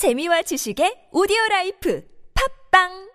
재미와 지식의 오디오 라이프. 팝빵!